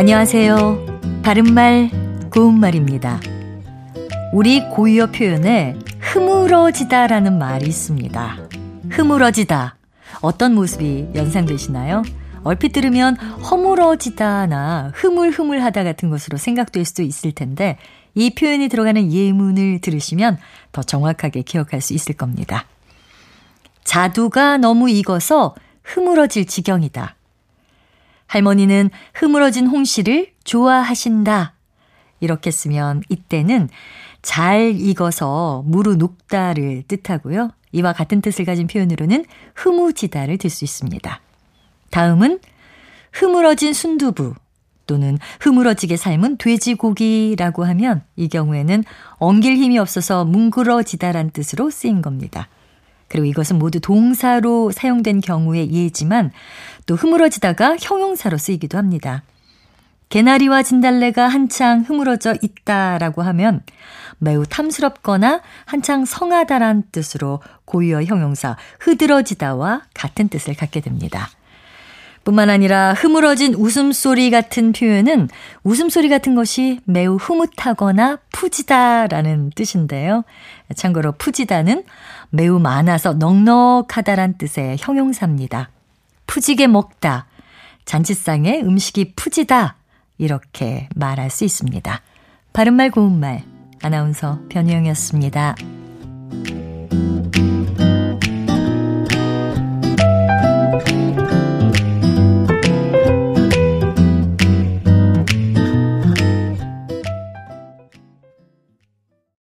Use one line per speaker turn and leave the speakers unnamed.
안녕하세요. 바른말, 고운말입니다. 우리 고유어 표현에 흐물어지다라는 말이 있습니다. 흐물어지다. 어떤 모습이 연상되시나요? 얼핏 들으면 허물어지다나 흐물흐물하다 같은 것으로 생각될 수도 있을 텐데 이 표현이 들어가는 예문을 들으시면 더 정확하게 기억할 수 있을 겁니다. 자두가 너무 익어서 흐물어질 지경이다. 할머니는 흐물어진 홍시를 좋아하신다. 이렇게 쓰면 이때는 잘 익어서 무르 녹다를 뜻하고요. 이와 같은 뜻을 가진 표현으로는 흐무지다를 들 수 있습니다. 다음은 흐물어진 순두부 또는 흐물어지게 삶은 돼지고기라고 하면 이 경우에는 엉길 힘이 없어서 뭉그러지다란 뜻으로 쓰인 겁니다. 그리고 이것은 모두 동사로 사용된 경우의 예지만 또 흐물어지다가 형용사로 쓰이기도 합니다. 개나리와 진달래가 한창 흐물어져 있다라고 하면 매우 탐스럽거나 한창 성하다란 뜻으로 고유어 형용사 흐드러지다와 같은 뜻을 갖게 됩니다. 뿐만 아니라 흐물어진 웃음소리 같은 표현은 웃음소리 같은 것이 매우 흐뭇하거나 푸지다라는 뜻인데요. 참고로 푸지다는 매우 많아서 넉넉하다란 뜻의 형용사입니다. 푸지게 먹다, 잔치상에 음식이 푸지다 이렇게 말할 수 있습니다. 바른말 고운말 아나운서 변희영이었습니다.